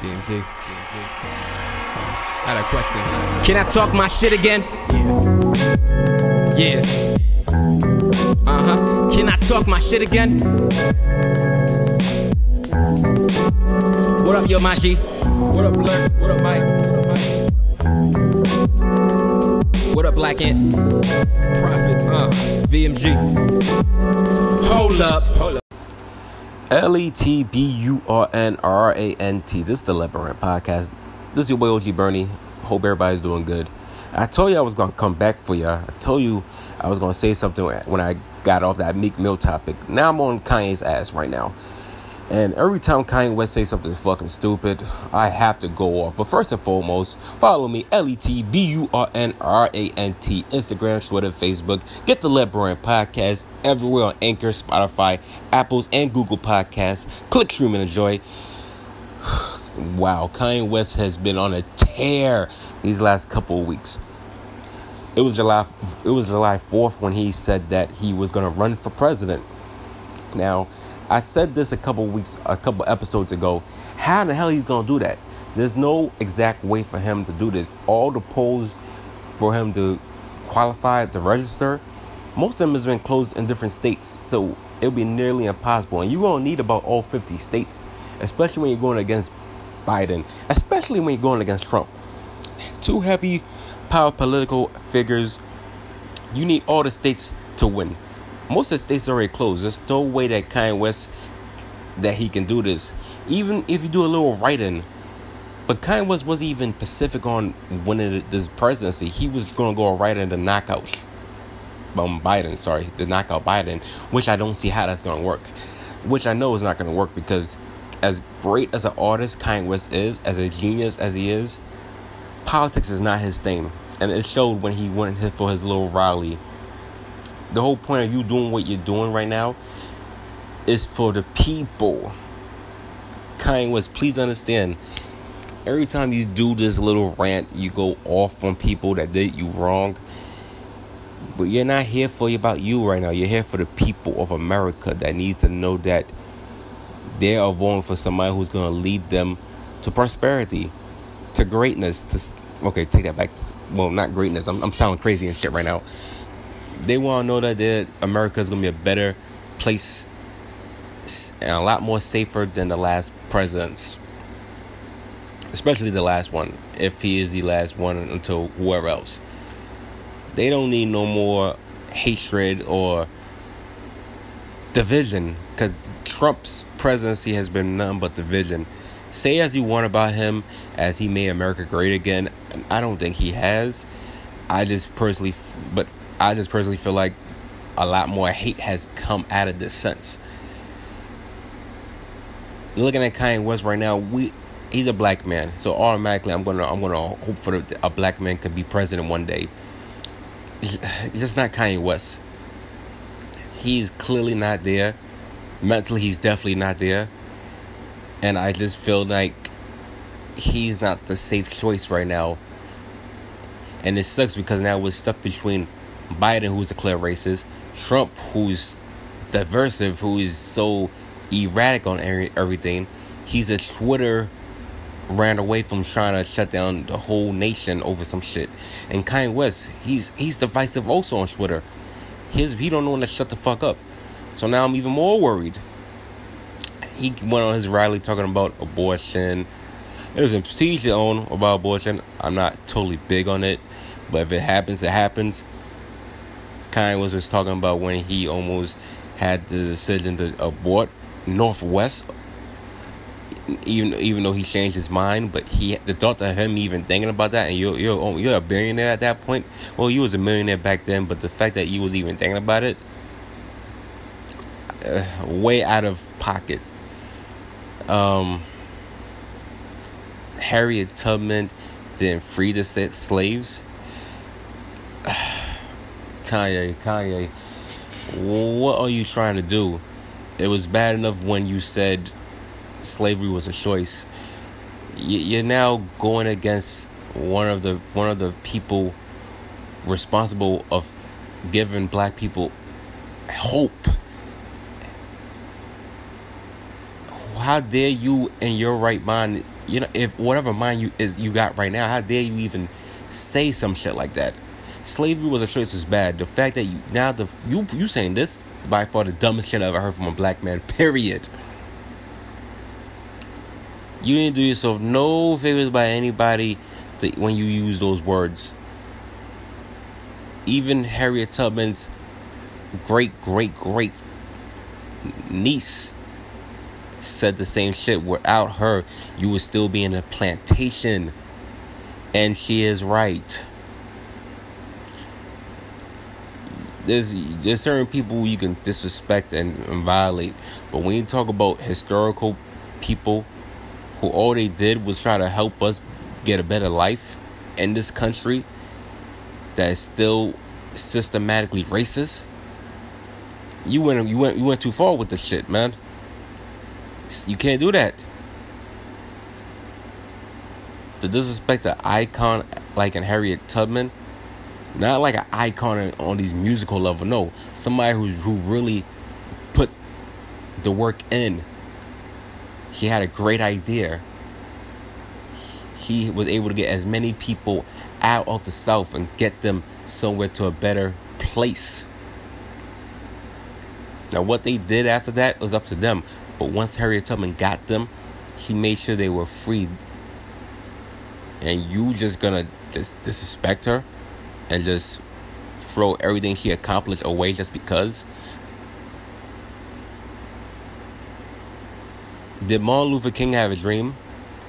BMG. I had a question. Can I talk my shit again? Yeah. Uh huh. Can I talk my shit again? What up, yo, Maji? What up, Blur? What up, Mike? What up, Mike? What up, Black Ant? Prophet. Uh, VMG. Hold up. Hold up. L E T B U R N R A N T. This is the Labyrinth Podcast. This is your boy OG Bernie. Hope everybody's doing good. I told you I was gonna come back for you. I told you I was gonna say something when I got off that Meek Mill topic. Now I'm on Kanye's ass right now. And every time Kanye West says something fucking stupid, I have to go off. But first and foremost, follow me, L E T B U R N R A N T, Instagram, Twitter, Facebook. Get the Lebaron Podcast everywhere on Anchor, Spotify, Apple's, and Google Podcasts. Click, stream, and enjoy. wow, Kanye West has been on a tear these last couple of weeks. It was July. It was July fourth when he said that he was going to run for president. Now, I said this a couple weeks, a couple episodes ago. How in the hell he's gonna do that? There's no exact way for him to do this. All the polls for him to qualify to register, most of them has been closed in different states, so it'll be nearly impossible. And you're gonna need about all 50 states, especially when you're going against Biden, especially when you're going against Trump. Two heavy power political figures. You need all the states to win. Most of the states already closed. There's no way that Kanye West that he can do this. Even if you do a little writing. But Kanye West wasn't even specific on winning this presidency. He was going to go right in the knockout. Um, Biden, sorry, the knockout Biden, which I don't see how that's going to work. Which I know is not going to work because, as great as an artist Kanye West is, as a genius as he is, politics is not his thing. And it showed when he went for his little rally the whole point of you doing what you're doing right now is for the people. Kanye West, please understand. Every time you do this little rant, you go off on people that did you wrong. But you're not here for about you right now. You're here for the people of America that needs to know that they are voting for somebody who's going to lead them to prosperity, to greatness. To okay, take that back. Well, not greatness. I'm, I'm sounding crazy and shit right now they want to know that America is going to be a better place and a lot more safer than the last presidents, especially the last one, if he is the last one until whoever else. They don't need no more hatred or division because Trump's presidency has been nothing but division. Say as you want about him, as he made America great again. I don't think he has. I just personally, but I just personally feel like a lot more hate has come out of this. You're looking at Kanye West right now. We he's a black man, so automatically I'm gonna I'm gonna hope for a black man could be president one day. It's just not Kanye West. He's clearly not there. Mentally, he's definitely not there. And I just feel like he's not the safe choice right now. And it sucks because now we're stuck between Biden, who's a clear racist, Trump, who's diversive, who is so erratic on everything. He's a Twitter ran away from trying to shut down the whole nation over some shit. And Kanye West, he's he's divisive also on Twitter. His he don't know when to shut the fuck up. So now I'm even more worried. He went on his rally talking about abortion. There's a your own about abortion. I'm not totally big on it, but if it happens, it happens. Kanye was just talking about when he almost had the decision to abort North West. Even even though he changed his mind. But he the thought of him even thinking about that, and you're you're oh, you're a billionaire at that point. Well, you was a millionaire back then, but the fact that you was even thinking about it, uh, way out of pocket. Um, Harriet Tubman didn't free the slaves. Kanye, Kanye, what are you trying to do? It was bad enough when you said slavery was a choice. You're now going against one of the one of the people responsible of giving black people hope. How dare you in your right mind you know if whatever mind you is you got right now, how dare you even say some shit like that? Slavery was a choice is bad. The fact that you now the you you saying this by far the dumbest shit I ever heard from a black man. Period. You didn't do yourself no favors by anybody to, when you use those words. Even Harriet Tubman's great great great niece said the same shit. Without her, you would still be in a plantation. And she is right. There's there's certain people you can disrespect and, and violate, but when you talk about historical people who all they did was try to help us get a better life in this country that is still systematically racist, you went you went you went too far with this shit, man. You can't do that. To disrespect an icon like in Harriet Tubman, not like an icon on these musical level. No, somebody who's who really put the work in. He had a great idea. He was able to get as many people out of the South and get them somewhere to a better place. Now, what they did after that was up to them. But once Harriet Tubman got them, she made sure they were freed. And you just gonna just disrespect her and just throw everything she accomplished away just because? Did Martin Luther King have a dream?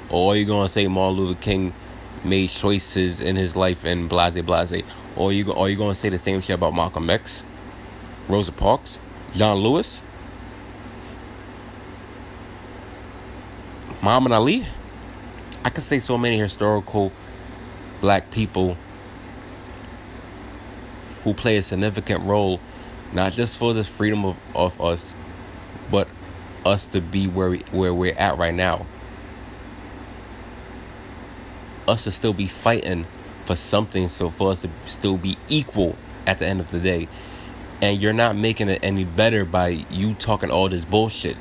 Or are you gonna say Martin Luther King made choices in his life and blase blase? Or are you, are you gonna say the same shit about Malcolm X? Rosa Parks? John Lewis? Muhammad Ali. I could say so many historical black people who play a significant role, not just for the freedom of, of us, but us to be where we, where we're at right now. Us to still be fighting for something, so for us to still be equal at the end of the day. And you're not making it any better by you talking all this bullshit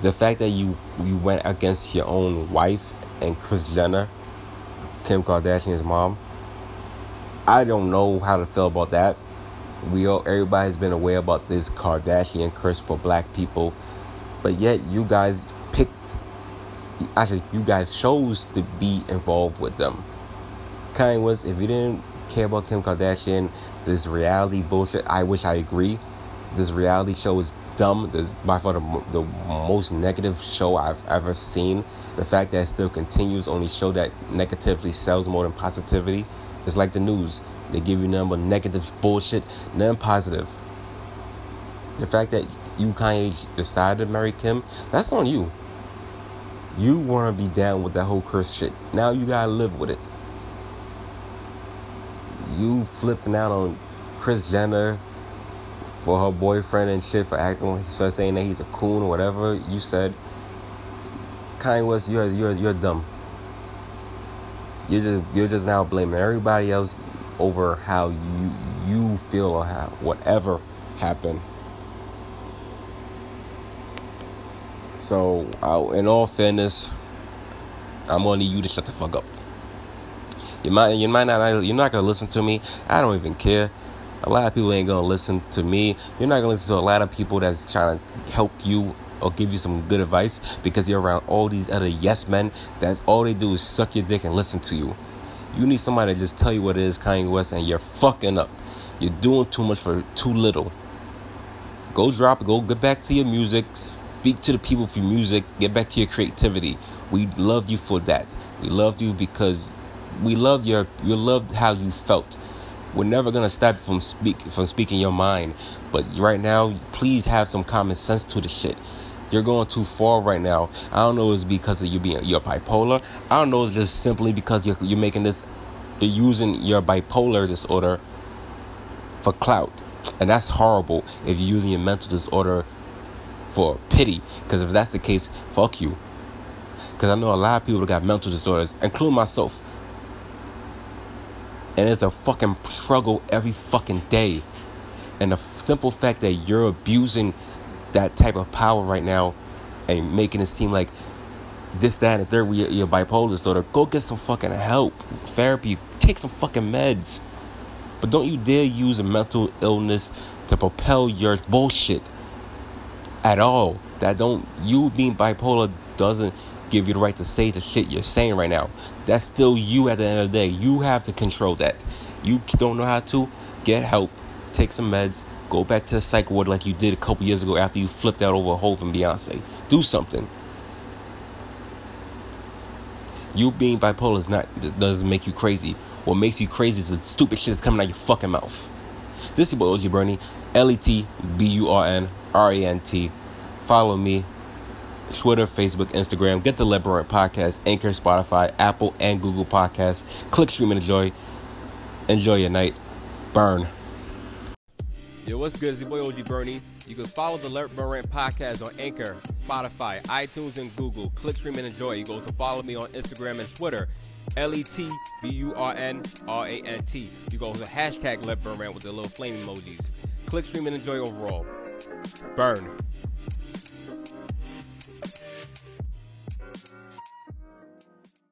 the fact that you you went against your own wife and Kris Jenner, Kim Kardashian's mom, I don't know how to feel about that. We all everybody's been aware about this Kardashian curse for black people, but yet you guys picked actually you guys chose to be involved with them. Kind was if you didn't care about Kim Kardashian, this reality bullshit, I wish I agree. This reality show is dumb. This by far the, the most negative show I've ever seen. The fact that it still continues only show that negatively sells more than positivity. It's like the news. They give you number negative bullshit, nothing positive. The fact that you kind of decided to marry Kim, that's on you. You want to be down with that whole curse shit. Now you gotta live with it. You flipping out on Kris Jenner, for her boyfriend and shit for acting like started saying that he's a coon or whatever you said. Kanye West, you're you're you're dumb. You're just you're just now blaming everybody else over how you you feel or how whatever happened. So, uh, in all fairness, I'm gonna need you to shut the fuck up. You might you might not you're not gonna listen to me. I don't even care. A lot of people ain't gonna listen to me. You're not gonna listen to a lot of people that's trying to help you or give you some good advice because you're around all these other yes men that all they do is suck your dick and listen to you. You need somebody to just tell you what it is, Kanye West, and you're fucking up. You're doing too much for too little. Go drop, go get back to your music, speak to the people for music, get back to your creativity. We loved you for that. We loved you because we loved your you loved how you felt we're never gonna stop from speak from speaking your mind. But right now, please have some common sense to the shit. You're going too far right now. I don't know it's because of you being you're bipolar. I don't know it's just simply because you're you're making this you're using your bipolar disorder for clout. And that's horrible if you're using your mental disorder for pity. Because if that's the case, fuck you. Because I know a lot of people that got mental disorders, including myself. And it's a fucking struggle every fucking day. And the simple fact that you're abusing that type of power right now and making it seem like this, that, and the third, you're, bipolar disorder, go get some fucking help, therapy, take some fucking meds. But don't you dare use a mental illness to propel your bullshit at all. That don't you being bipolar doesn't give you the right to say the shit you're saying right now. That's still you at the end of the day. You have to control that. You don't know how to get help, take some meds, go back to the psych ward like you did a couple years ago after you flipped out over Hov and Beyonce. Do something. You being bipolar is not doesn't make you crazy. What makes you crazy is the stupid shit that's coming out of your fucking mouth. This is your boy OG Bernie, L E T B U R N R A N T. Follow me, Twitter, Facebook, Instagram. Get the Liberant Podcast, Anchor, Spotify, Apple, and Google Podcasts. Click, stream, and enjoy. Enjoy your night. Burn. Yo, what's good? It's your boy OG Bernie. You can follow the Liberant Podcast on Anchor, Spotify, iTunes, and Google. Click, stream, and enjoy. You can also follow me on Instagram and Twitter. L E T B U R N R A N T. You go to hashtag Let Burn with the little flame emojis. Click, stream, and enjoy overall. Burn.